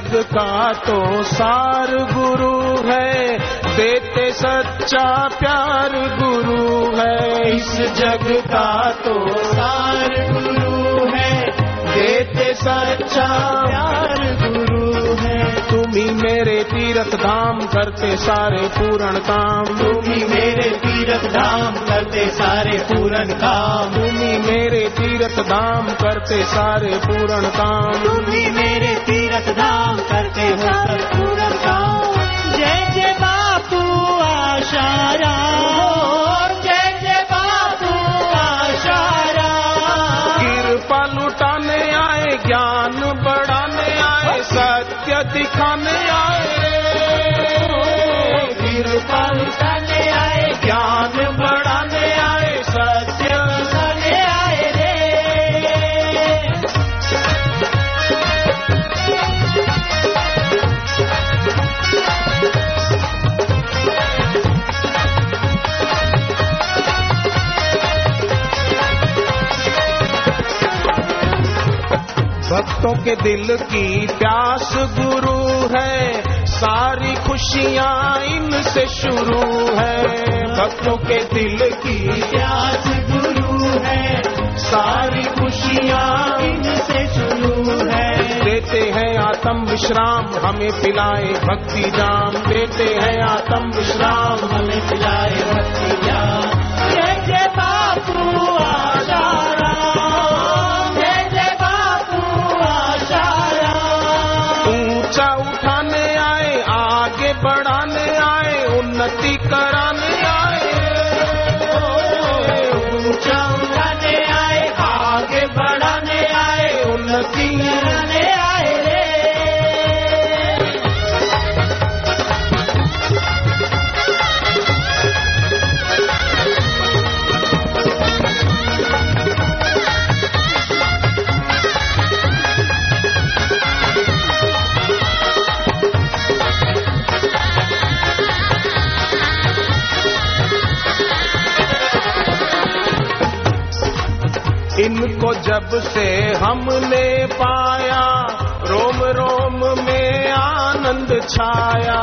जग का तो सार गुरु है। देते सच्चा प्यार गुरु है। इस जग का तो सार गुरु है। देते सच्चा प्यार गुरु है। तुम ही मेरे तीरथ धाम करते सारे पूर्ण काम। तुम ही मेरे तीरथ धाम करते सारे पूर्ण काम। तुम ही मेरे तीरथ धाम करते सारे पूर्ण काम। तुम ही मेरे तीरथ धाम करते हो। सब पूर्ण के दिल की प्यास गुरु है। सारी खुशियाँ इनसे शुरू है। भक्तों के दिल की प्यास गुरु है। सारी खुशियाँ इनसे शुरू है। देते हैं आत्म विश्राम, हमें पिलाए भक्ति जाम। देते हैं आत्म विश्राम, हमें पिलाए भक्ति ज्ञान इनको जब से हमने पाया, रोम रोम में आनंद छाया।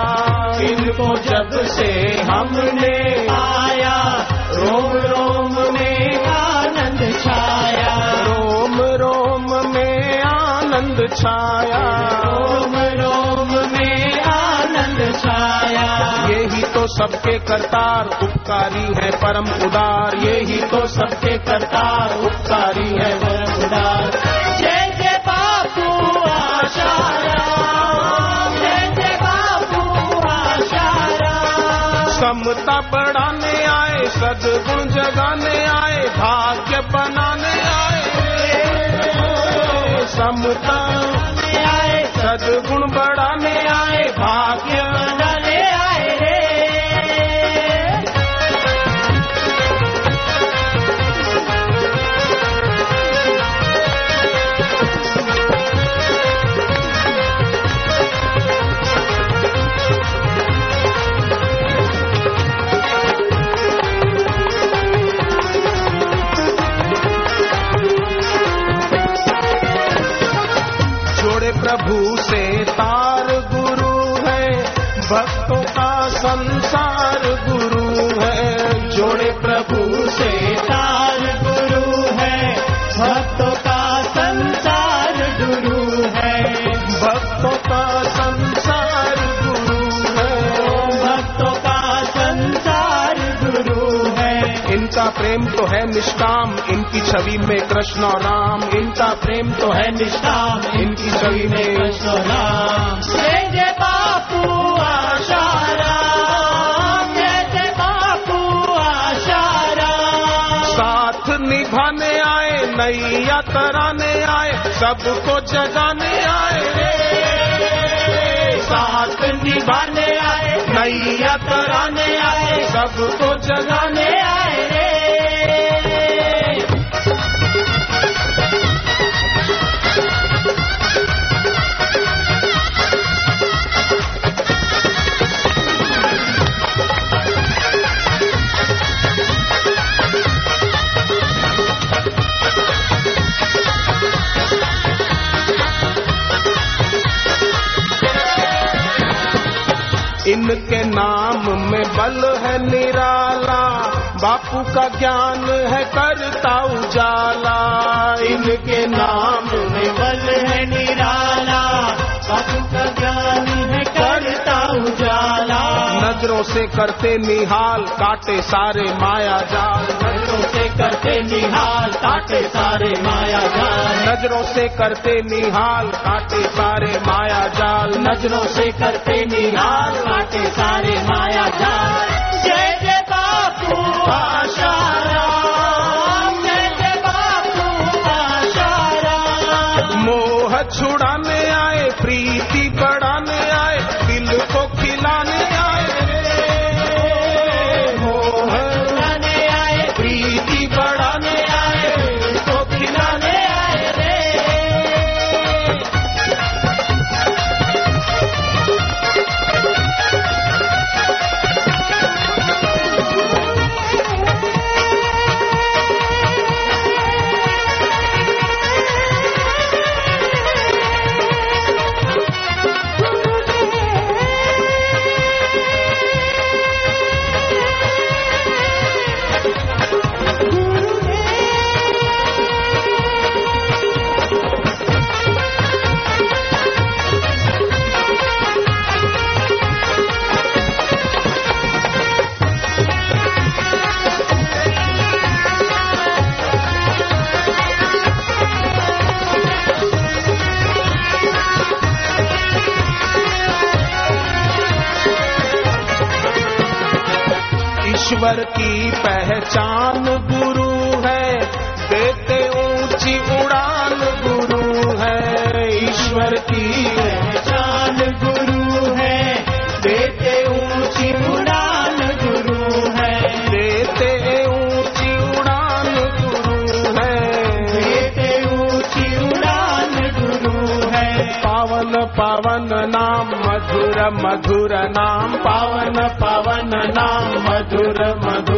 इनको जब से हमने पाया, रोम रोम में आनंद छाया। रोम रोम में आनंद छाया। रोम सबके करतार, उपकारी है परम उदार। ये ही तो सबके करतार, उपकारी है परम उदार। जय जय समता बढ़ाने आए, सदगुण जगाने आए, भाग्य बनाने आए। समता आए, सदगुण बढ़ाने आए, भाग्य बनाने भक्तों का संसार गुरु है, जोड़े प्रभु से तार गुरु है। भक्तों का संसार गुरु है। भक्तों का संसार गुरु है। भक्तों का संसार गुरु है। इनका प्रेम तो है निष्काम, इनकी छवि में कृष्ण और राम। इनका प्रेम तो है निष्काम, इनकी छवि में कृष्ण राम। आए तराने आए, सबको जगाने आए। साथ निभाने आए नैया तराने आए, सबको जगाने आए। बल है निराला, बापू का ज्ञान है करता उजाला। इनके नाम में बल है निराला, बापू का ज्ञान है करता उजाला। नज़रों से करते निहाल, काटे सारे माया जाल। नज़रों से करते निहाल, काटे सारे माया जाल। नज़रों से करते निहाल, काटे सारे माया जाल। नज़रों से करते निहाल, काटे सारे माया ईश्वर की पहचान गुरु है। देते ऊँची उड़ान गुरु है। ईश्वर की पहचान गुरु है। देते ऊँची उड़ान गुरु है। देते ऊँची उड़ान गुरु है। देते ऊँची उड़ान गुरु है। पावन पावन नाम मधुर मधुर मधुर मधुर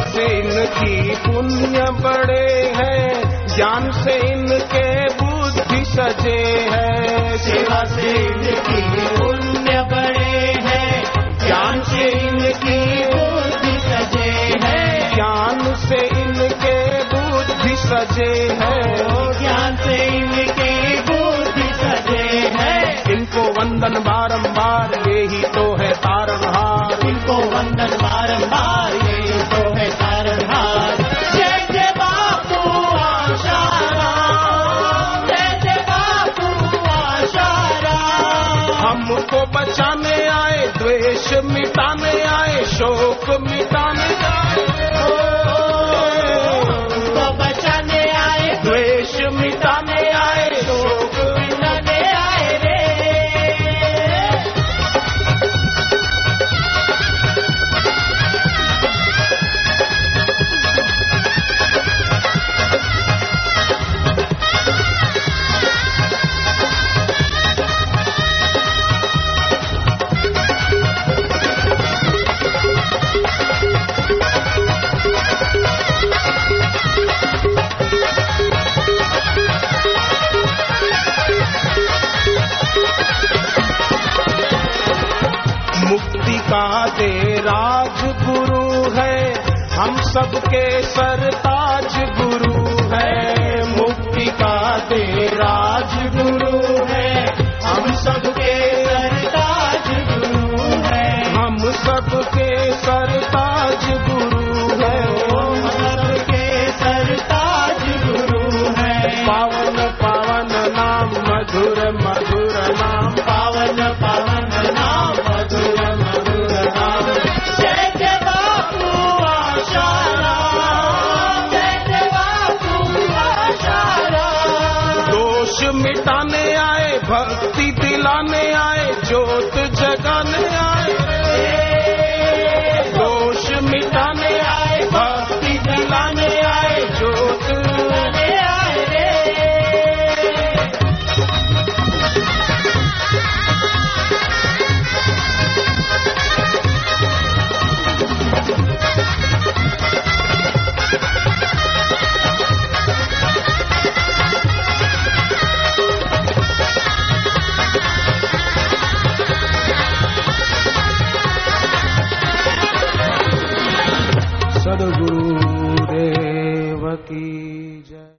से इनकी पुण्य बड़े हैं। ज्ञान से इनके बुद्धि सजे है। सेवा से इनकी पुण्य बड़े हैं। ज्ञान से इनकी बुद्धि सजे है। ज्ञान से इनके बुद्धि सजे है। ज्ञान से इनकी बुद्धि सजे है। इनको वंदन बारंबार द्वेष मिटाने आए शोक मिटाने दे राज गुरु है। हम सबके सरताज गुरु है। मुक्ति का दे राज गुरु है। हम सबके सरताज गुरु है। हम सबके सरताज मिटाने आए भक्ति दिलाने आए जोत जगाने आए।